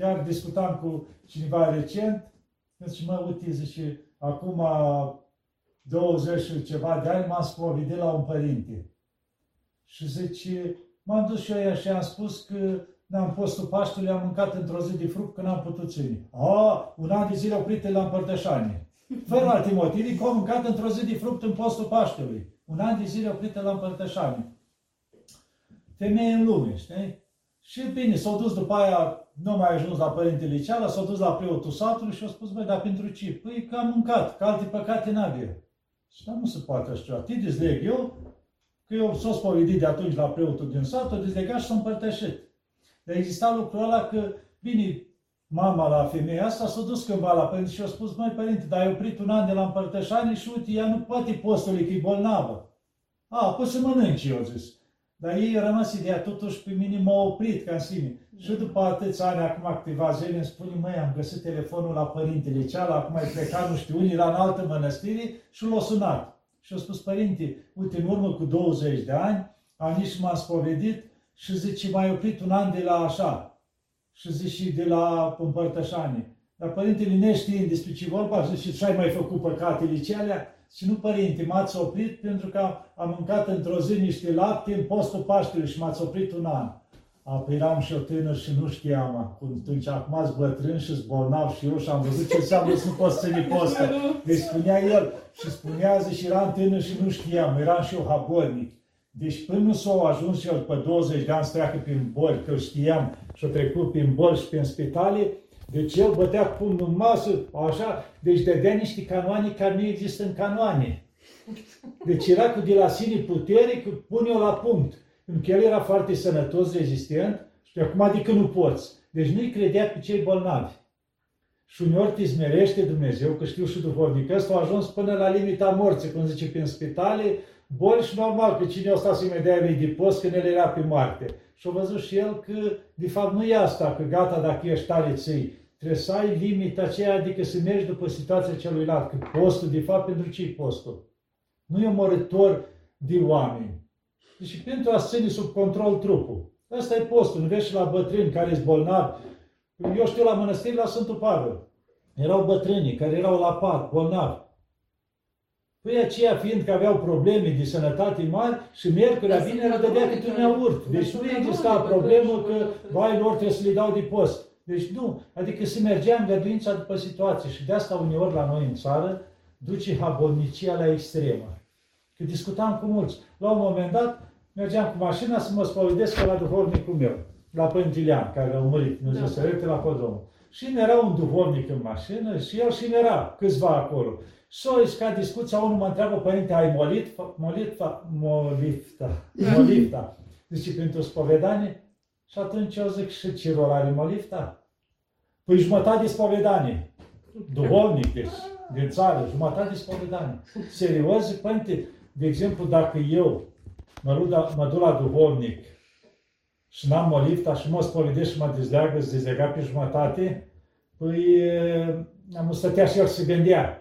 Chiar discutam cu cineva recent, și mă, uite, zice, acum 20 și ceva de ani m-am spovedit la un părinte. Și zice, m-am dus și eu și am spus că n-am postul Paștului, am mâncat într-o zi de fruct că n-am putut ține. A, un an de zile oprit la împărtășanie. Fără alte motive, că am mâncat într-o zi de fruct în postul Paștelui. Un an de zile oprit la împărtășanie. Femeie în lume, știi? Și bine, s-au dus după aia, nu mai ajuns la părintele ceala, s-au dus la preotul satului și au spus, băi, dar pentru ce? Păi că am mâncat, că alte păcate n-avea. Și dar nu se poate așa ceva. Te dezleg eu, că eu s-o spovedit de atunci la preotul din sat, o dezlegat și s-a împărtășit. Dar exista lucrul ăla că, bine, mama la femeia asta s-a dus cândva la părinte și a spus, măi părinte, dar ai oprit un an de la împărtășanie și uite, ea nu poate postului, că e bolnavă. A, poți să mănânci, eu zis. Dar ei a rămas ideea, totuși pe mine m-a oprit ca în sine. Și după atâția ani, acum câteva zile, îmi spune, măi, am găsit telefonul la părintele ceala, acum ai plecat, nu știu, unii la în altă mănăstire și l-a sunat. Și a spus, părinte, uite, în urmă cu 20 de ani, am nici m-am spovedit și zice, mai oprit un an de la așa. Și zice, de la împărtășanie. Dar părintele neștiind despre ce vorba, zice, și ai mai făcut păcatele celea? Și nu, părinte, m-ați oprit pentru că am mâncat într-o zi niște lapte în postul Paștelui și m-ați oprit un an. Apoi eram și o tânăr și nu știam acum. Atunci acum ați bătrân și bolnav și eu și am văzut ce înseamnă să nu poți ține postă. Deci spunea el și spunea și eram tânăr și nu știam, eram și eu habornic. Deci până nu s-au ajuns el pe 20 de ani să treacă prin boli, că știam și-a trecut prin boli și prin spitale, deci el bătea pumnul în masă, așa, deci dădea niște canoane care nu există în canoane. Deci era cu de la sine putere, că pune-o la punct. Pentru că el era foarte sănătos, rezistent și acum adică nu poți. Deci nu-i credea pe cei bolnavi. Și uneori te smerește Dumnezeu, că știu și duhovnic ăsta, a ajuns până la limita morții, cum zice, prin spitale, boli și normal că cine o sta să-i mai dea de post când el era pe moarte. Și a văzut și el că, de fapt, nu e asta, că gata, dacă ești tare ții. Trebuie să ai limita aceea, adică să mergi după situația celuilalt. Că postul, de fapt, pentru ce postul? Nu e omorător de oameni. Deci pentru a ține sub control trupul. Asta e postul. Nu vezi și la bătrâni care sunt bolnavi. Eu știu la mănăstiri la Sfântul Pavel. Erau bătrânii care erau la pat, bolnavi. Păi aceia fiind că aveau probleme de sănătate mari și miercurea, vinerea dădea câte un iaurt. Deci nu exista problemă că, vai, lor trebuie să le dau de post. Deci nu, adică se mergea în găduința după situație și de asta uneori la noi în țară duce habolnicia la extremă. Că discutam cu mulți. La un moment dat mergeam cu mașina să mă spovedesc la duhovnicul meu, la Pântilian, care a murit, Dumnezeu da. să la Codomul. Și era un duhovnic în mașină și el și era câțiva acolo. S-o ca discuția, unul mă întreabă, părinte, ai molit, molit, molifta, molifta. Zice, pentru spovedanie? Și atunci eu zic, și ce rol are molifta? Păi jumătate de spovedanie. Duhovnic, deci, din țară, jumătate de spovedanie. Serios, zic, părinte, de exemplu, dacă eu mă, ruda, mă duc la duhovnic și n-am molifta și mă spovedesc și mă dezleagă, se dezlega pe jumătate, păi am stătea și el să gândea.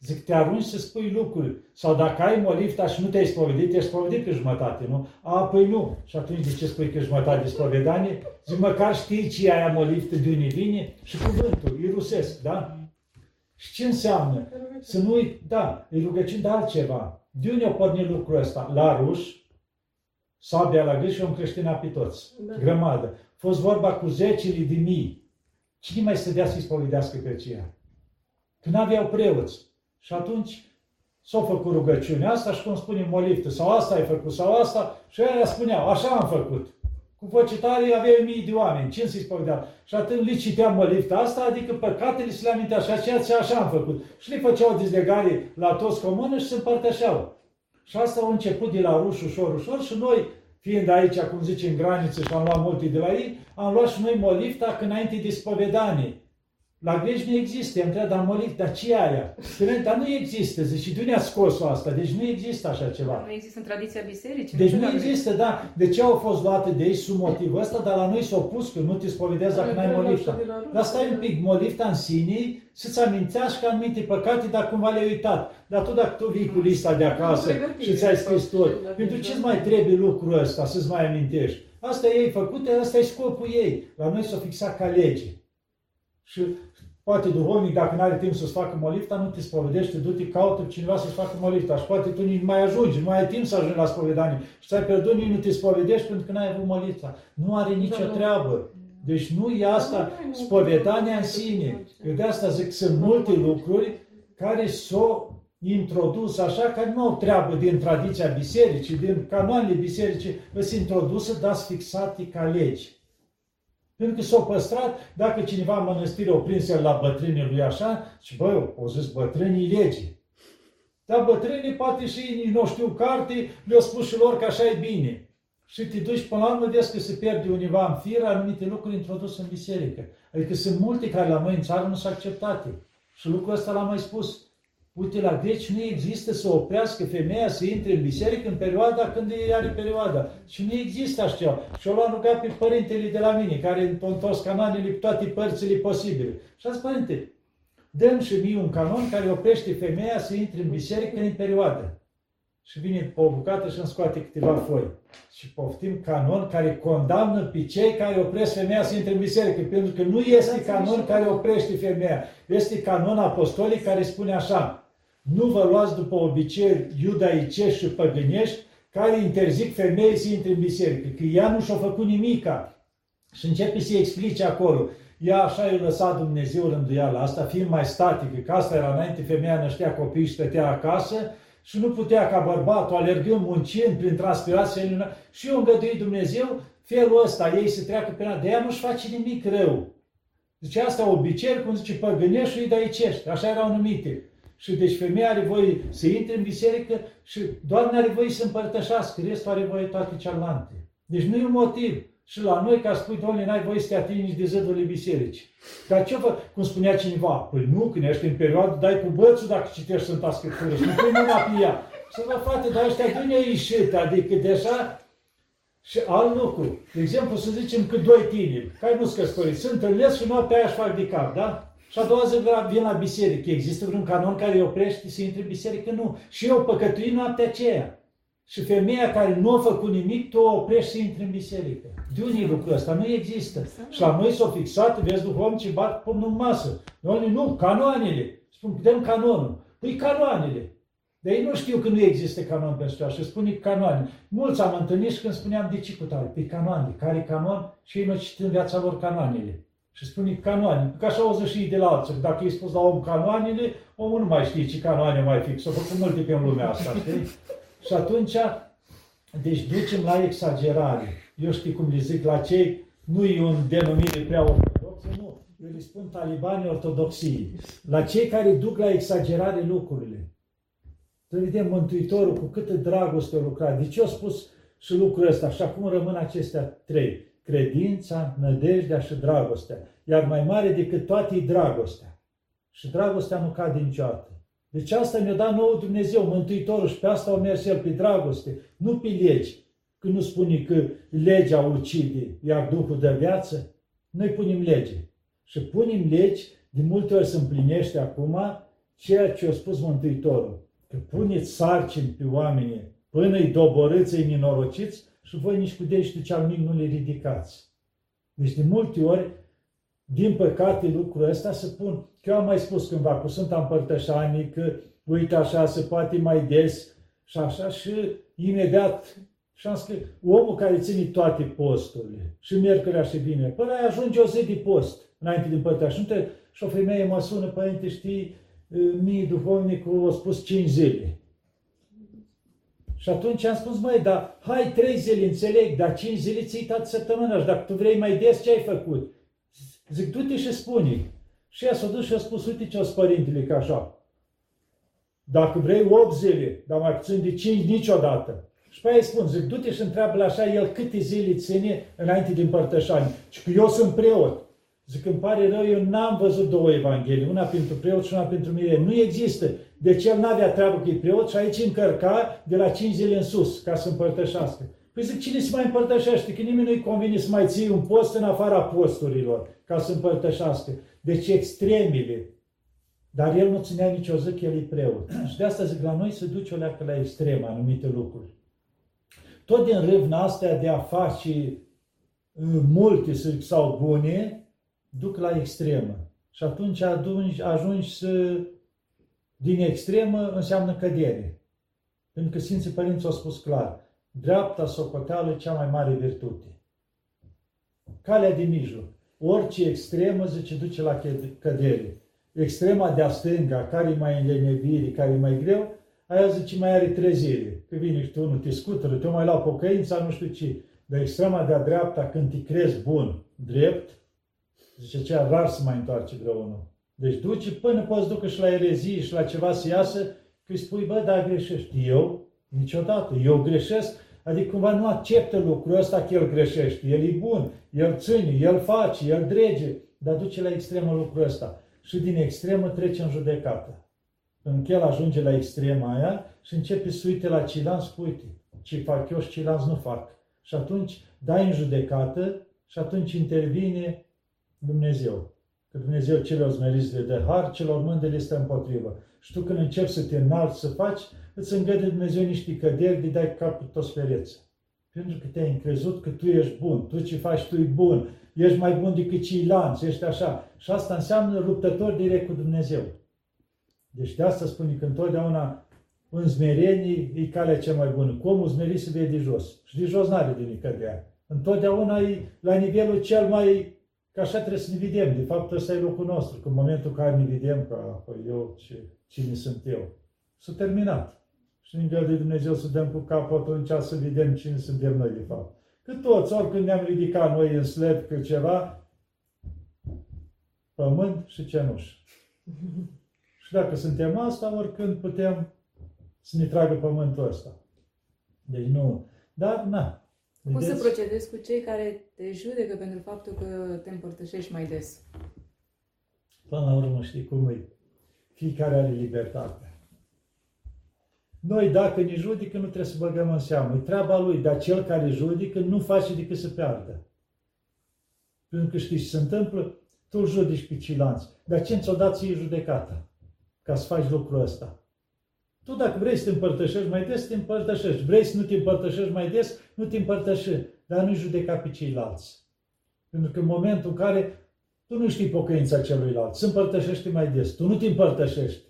Zic, te arunci să spui lucruri. Sau dacă ai molifta și nu te-ai spovedit, te-ai spovedit pe jumătate, nu? A, păi nu. Și atunci de ce spui că jumătate de spovedanie? Zic, măcar știi ce aia moliftă de unde vine și cuvântul, e rusesc, da? Și ce înseamnă? Să nu uit, da, e rugăciune de altceva. De unde a pornit lucrul ăsta? La ruș, sabia la gât și om creștina pe toți. Da. Grămadă. Fost vorba cu zecile de mii. Cine mai stădea să-i spovedească pe aceea? Când aveau preoți. Și atunci s-a făcut rugăciunea asta și cum spune moliftă, sau asta ai făcut, sau asta, și aia spuneau, așa am făcut. Cu voce tare aveai mii de oameni, cine să-i spovedea? Și atunci le citeam molifta asta, adică păcatele se le amintea și aceea ce așa am făcut. Și le făceau dezlegare la toți comună și se împărtășeau. Și asta a început de la ruș, ușor, ușor și noi, fiind aici, cum zice, în graniță și am luat multe de la ei, am luat și noi molifta înainte de spovedanie. La greci nu există, am întrebat, dar molit, dar ce e aia? Spune, dar nu există, zice, și de unde a scos-o asta? Deci nu există așa ceva. Nu există în tradiția bisericii. Deci ce nu la greci? există, da. De ce au fost luate de aici sub motivul ăsta, dar la noi s-au pus că nu te spovedează dacă n-ai molifta. Dar stai un pic, molifta în sine să-ți amintească anumite păcate dacă cumva le-ai uitat. Dar tu dacă tu vii cu lista de acasă Pregătire, și ți-ai scris tot, la pentru deja. ce mai trebuie lucrul ăsta să-ți mai amintești? Asta ei făcute, asta e scopul ei. La noi s-a fixat ca lege. Și poate duhovnic, dacă nu are timp să-ți facă molifta, nu te spovedește, du-te, caută cineva să-ți facă molifta. Și poate tu nici nu mai ajungi, nu mai ai timp să ajungi la spovedanie. Și ți-ai pierdut, nici nu te spovedești pentru că n-ai avut molifta. Nu are nicio Da, da. treabă. Deci nu e asta Da, nu, nu, spovedania nu, în nu, sine. nu, Eu de asta zic, sunt multe lucruri care s-au introdus așa, care nu au treabă din tradiția bisericii, din canoanele bisericii, sunt introduse, dar sunt fixate ca legi. Pentru că s-au păstrat, dacă cineva în mănăstire o prins el la bătrânii lui așa, și băi, au zis bătrânii legii. Dar bătrânii poate și ei nu știu carte, le-au spus și lor că așa e bine. Și te duci până la urmă, vezi că se pierde univa în fir anumite lucruri introduse în biserică. Adică sunt multe care la noi în țară nu sunt acceptate. Și lucrul ăsta l-am mai spus. Uite, la greci nu există să oprească femeia să intre în biserică în perioada când ei are perioada. Și nu există așa ceva. Și eu l-am rugat pe părintele de la mine, care a întors cananele pe toate părțile posibile. Și a zis, părinte, dăm și mie un canon care oprește femeia să intre în biserică în perioadă. Și vine pe o bucată și îmi scoate câteva foi. Și poftim canon care condamnă pe cei care opresc femeia să intre în biserică. Pentru că nu este canon care oprește femeia. Este canon apostolic care spune așa. Nu vă luați după obicei iudaicești și păgânești care interzic femeii să intre în biserică. Că ea nu și-a făcut nimica. Și începe să-i explice acolo. Ea așa i-a lăsat Dumnezeu rânduiala asta, fiind mai statică, că asta era înainte, femeia năștea copii și stătea acasă și nu putea ca bărbatul, alergând, muncind, prin transpirație, și eu îngădui Dumnezeu felul ăsta, ei se treacă pe ea, de ea nu-și face nimic rău. Zice, asta obicei, cum zice, păgânești și idaicești, așa erau numite. Și deci femeia are voie să intre în biserică și doamna are voie să împărtășească, restul are voie toate cealaltă. Deci nu e un motiv. Și la noi, ca spui, doamne, n-ai voie să te atingi de zădurile bisericii. Dar ce fă, cum spunea cineva, păi nu, când ești în perioadă, dai cu bățul dacă citești Sfânta Scriptură și nu pui mâna pe ea. Și vă frate, dar ăștia de unde ai ieșit? Adică deja și alt lucru. De exemplu, să zicem că doi tineri, care nu sunt căsătoriți, se întâlnesc și noaptea aia își fac de cap, da? Și a doua zi vin la biserică. Există vreun canon care îi oprește să intre în biserică? Nu. Și eu păcătui noaptea aceea. Și femeia care nu a făcut nimic, tu o oprești să intre în biserică. De unde e lucrul ăsta? Nu există. Și la noi s-au fixat, vezi duhovnici bat pumnul în masă. Noi nu, canoanele. Spun, dăm canonul. Păi canoanele. Dar ei nu știu că nu există canon pentru asta și spune canoane. Mulți am întâlnit și când spuneam de ce cu tare? Pe canoane. Care canon? Și ei nu citit în viața lor canoanele. Și spune canoane. Că așa o și ei de la alții. că Dacă îi spus la om canoanele, omul nu mai știe ce canoane mai fix. S-au făcut multe pe în lumea asta, știi? Și atunci, deci ducem la exagerare. Eu știu cum le zic la cei, nu e un denumire prea ortodoxă, nu. Eu le spun talibanii ortodoxiei. La cei care duc la exagerare lucrurile. Să vedem Mântuitorul cu câtă dragoste a lucrat. De ce a spus și lucrul ăsta? Și acum rămân acestea trei. Credința, nădejdea și dragostea. Iar mai mare decât toate e dragostea. Și dragostea nu cade niciodată. Deci asta ne-a dat nouă Dumnezeu, Mântuitorul, și pe asta au mers El, pe dragoste, nu pe legi. Când nu spune că legea ucide, iar Duhul dă viață, noi punem lege. Și punem legi, de multe ori se împlinește acum ceea ce a spus Mântuitorul. Că puneți sarcini pe oameni până îi doborâți, îi minorociți și voi nici cu degetul cel mic nu le ridicați. Deci de multe ori, din păcate, lucrul ăsta se pun. Că eu am mai spus cândva cu Sfânta Împărtășanie că, uite așa, se poate mai des și așa și imediat și am scris, omul care ține toate posturile, și miercurea și bine, până ajunge o zi de post, înainte de împărtășanie, și o femeie mă sună, părinte, știi, mie duhovnicul a spus 5 zile. Și atunci am spus, măi, dar hai trei zile, înțeleg, dar cinci zile ții toată săptămâna și dacă tu vrei mai des, ce ai făcut? Zic, du-te și spune. Și ea s-a dus și a spus, uite ce-o părintele, că așa. Dacă vrei 8 zile, dar mai puțin de 5 niciodată. Și pe aia îi spun, zic, du-te și întreabă așa el câte zile ține înainte de împărtășanie. Și că eu sunt preot. Zic, îmi pare rău, eu n-am văzut două evanghelii, una pentru preot și una pentru mire. Nu există. Deci el n-avea treabă cu preot și aici încărca de la 5 zile în sus ca să împărtășească. Păi zic, cine se mai împărtășește? Că nimeni nu-i convine să mai ții un post în afara posturilor ca să împărtășească. Deci extremile. Dar el nu ținea nicio zi că el e preot. Și de asta zic, la noi se duce o leacă la extrem anumite lucruri. Tot din râvna astea de a face uh, multe sau bune, duc la extremă. Și atunci ajungi, ajungi să, din extremă, înseamnă cădere. Pentru că Sfinții Părinți au spus clar, dreapta socoteală cea mai mare virtute. Calea de mijloc. Orice extremă, zice, duce la cădere. Extrema de-a stânga, care e mai înlenevire, care e mai greu, aia zice mai are trezire. Că vine și tu, nu te scutură, tu mai la pocăința, nu știu ce. Dar extrema de-a dreapta, când te crezi bun, drept, zice cea rar să mai întoarce vreunul. Deci duce până poți ducă și la erezie și la ceva să iasă, că îi spui, bă, da, greșești. Eu? Niciodată. Eu greșesc, adică cumva nu acceptă lucrul ăsta că el greșește. El e bun, el ține, el face, el drege, dar duce la extremă lucrul ăsta. Și din extremă trece în judecată. Când el ajunge la extrema aia și începe să uite la ceilalți, uite, ce fac eu și ceilalți nu fac. Și atunci dai în judecată și atunci intervine Dumnezeu. Că Dumnezeu celor zmeriți le dă har, celor mândri le stă împotrivă. Și tu când începi să te înalți, să faci, îți îngăde Dumnezeu niște căderi, de dai capul toți pereți. Pentru că te-ai încrezut că tu ești bun, tu ce faci, tu e bun, ești mai bun decât ceilalți, ești așa. Și asta înseamnă luptător direct cu Dumnezeu. Deci de asta spune că întotdeauna în smerenie e calea cea mai bună. Cum omul zmerit se vede de jos. Și de jos n-are de nicădea. Întotdeauna e la nivelul cel mai... Că așa trebuie să ne vedem. De fapt, ăsta e locul nostru. Că în momentul în care ne vedem că păi eu, ce, cine sunt eu, s-a terminat. Și nivel de Dumnezeu să dăm cu capul atunci să vedem cine suntem noi, de fapt. Că toți, oricând ne-am ridicat noi în sled că ceva, pământ și cenușă. Și dacă suntem asta, oricând putem să ne tragă pământul ăsta. Deci nu. Dar, na. Cum să procedezi cu cei care te judecă pentru faptul că te împărtășești mai des? Până la urmă știi cum e. Fiecare are libertate. Noi, dacă ne judică, nu trebuie să băgăm în seamă. E treaba lui, dar cel care judică nu face decât să piardă. Pentru că știi ce se întâmplă? Tu îl judici pe ceilalți. Dar ce ți-o dat ție judecata? ca să faci lucrul ăsta. Tu dacă vrei să te împărtășești mai des, te împărtășești. Vrei să nu te împărtășești mai des, nu te împărtășești. Dar nu judeca pe ceilalți. Pentru că în momentul în care tu nu știi pocăința celuilalt, se împărtășește mai des, tu nu te împărtășești.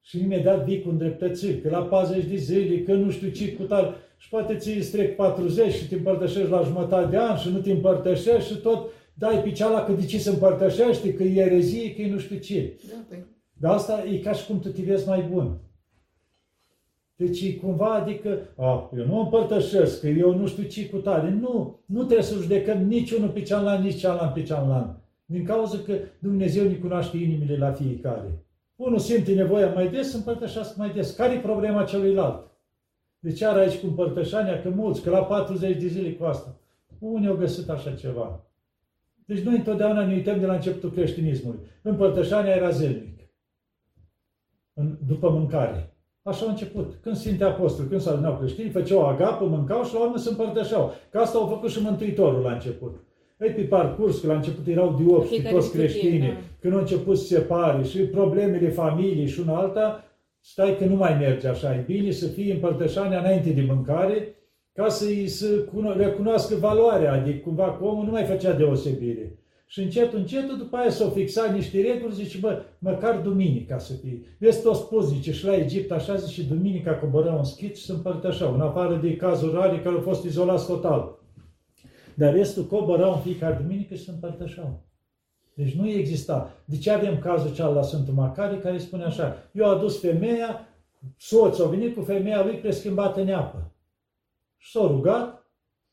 Și imediat vii cu îndreptățiri, că la 40 de zile, că nu știu ce cu tal, și poate ți îți trec 40 și te împărtășești la jumătate de an și nu te împărtășești și tot dai pe cealaltă că de ce se împărtășește, că e erezie, că e nu știu ce. Da, păi. Dar asta e ca și cum tu te vezi mai bun. Deci cumva, adică, a, eu nu împărtășesc, că eu nu știu ce cu tare. Nu, nu trebuie să judecăm niciunul pe cealaltă, nici cealaltă pe cealaltă. Din cauza că Dumnezeu ne cunoaște inimile la fiecare. Unul simte nevoia mai des, împărtășească mai des. Care e problema celuilalt? De ce are aici cu împărtășania? Că mulți, că la 40 de zile cu asta. Unii au găsit așa ceva. Deci noi întotdeauna ne uităm de la începutul creștinismului. Împărtășania era zilnic în, după mâncare. Așa a început. Când Sfinte Apostoli, când s-au adunat creștini, făceau agapă, mâncau și la urmă se împărtășeau. Că asta au făcut și Mântuitorul la început. Ei, pe parcurs, că la început erau diopși și toți creștini, da. când au început să se separe și problemele familiei și una alta, stai că nu mai merge așa. E bine să fie împărtășania înainte de mâncare, ca să-i să recunoască valoarea, adică cumva că omul nu mai făcea deosebire. Și încet, încet, după aia s-au fixat niște reguli, zice, bă, măcar duminica să fie. Vezi, tot spus, zice, și la Egipt așa, zice, duminica coborau în schit și se împărtășau, în afară de cazuri rare care au fost izolați total. Dar restul coborau în fiecare duminică și se împărtășau. Deci nu exista. De ce avem cazul cealaltă la Sfântul Macari care spune așa, eu a adus femeia, soțul a venit cu femeia lui preschimbată în apă. Și s-a rugat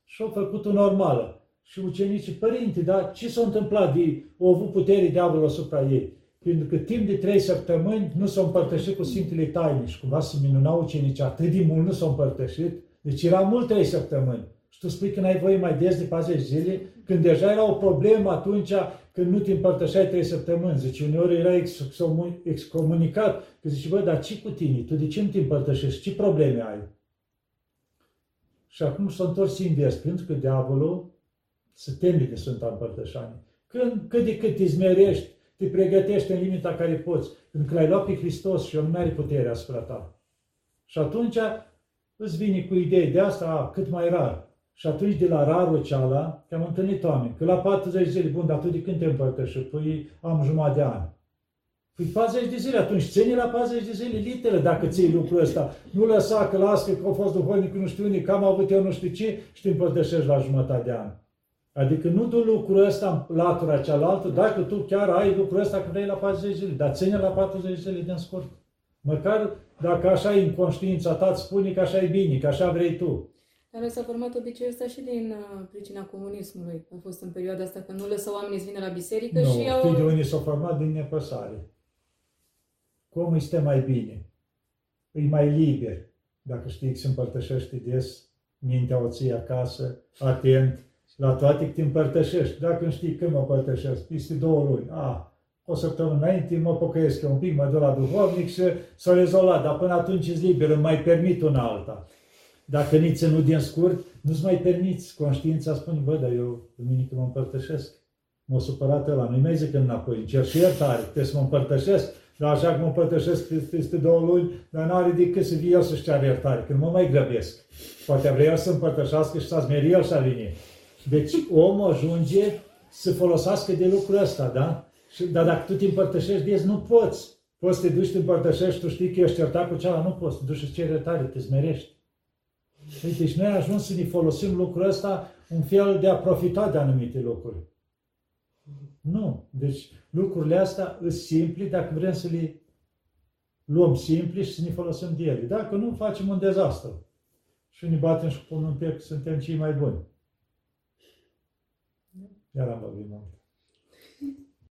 și a făcut-o normală și ucenicii, părinte, dar ce s-a întâmplat de au avut putere diavolul asupra ei? Pentru că timp de trei săptămâni nu s-au împărtășit cu Sfintele Taine și cumva se minunau ucenicii, atât de mult nu s-au împărtășit, deci era mult trei săptămâni. Și tu spui că n-ai voie mai des de 40 zile, când deja era o problemă atunci când nu te împărtășeai 3 săptămâni. Zice, uneori era excomun- excomunicat. Că zice, bă, dar ce cu tine? Tu de ce nu te împărtășești? Ce probleme ai? Și acum s-a întors invers, pentru că diavolul se teme de Sfânta Împărtășanie. Când, cât de cât te zmerești, te pregătești în limita care poți, pentru că l-ai luat pe Hristos și El nu are putere asupra ta. Și atunci îți vine cu idei de asta, a, cât mai rar. Și atunci de la rarul ceala, că am întâlnit oameni, că la 40 de zile, bun, dar tu de când te împărtășești? Păi am jumătate de an. Păi 40 de zile, atunci ține la 40 de zile literă dacă ții lucrul ăsta. Nu lăsa că las că a fost duhovnic nu știu unde, că am avut eu nu știu ce și te împărtășești la jumătate de an. Adică nu du lucrul ăsta în latura cealaltă, dacă tu chiar ai lucrul ăsta că vrei la 40 zile, dar ține la 40 zile din scurt. Măcar dacă așa e în conștiința ta, îți spune că așa e bine, că așa vrei tu. Dar s-a format obiceiul ăsta și din uh, pricina comunismului. A fost în perioada asta că nu lăsau oamenii să vină la biserică Nu, și au... știi de unde s-a format din nepăsare. Cum este mai bine? E mai liber. Dacă știi că se împărtășește des, mintea o ții acasă, atent, la toate că te împărtășești. Dacă nu știi când mă împărtășesc, peste două luni, a, o săptămână înainte mă pocăiesc eu un pic, mă duc la duhovnic și s-o rezolvat, dar până atunci ești liber, îmi mai permit una alta. Dacă nici nu din scurt, nu-ți mai permiți. Conștiința spune, bă, dar eu duminică mă împărtășesc. M-a supărat ăla, nu-i mai zic înapoi, încerc și iertare, trebuie să mă împărtășesc, dar așa că mă împărtășesc peste două luni, dar nu are decât să vii el să-și ceară iertare, când mă mai grăbesc. Poate vrea el să împărtășească și să smeri el și a vine. Deci omul ajunge să folosească de lucrul ăsta, da? Și, dar dacă tu te împărtășești des, nu poți. Poți să te duci, te împărtășești, tu știi că ești certat cu cealaltă, nu poți, te duci și ceri iertare, te smerești. Uite, deci noi am ajuns să ne folosim lucrul ăsta un fel de a profita de anumite lucruri. Nu. Deci lucrurile astea sunt simple dacă vrem să le luăm simple și să ne folosim de ele. Dacă nu, facem un dezastru. Și ne batem și cu un pic că suntem cei mai buni. Iar am vorbit mult.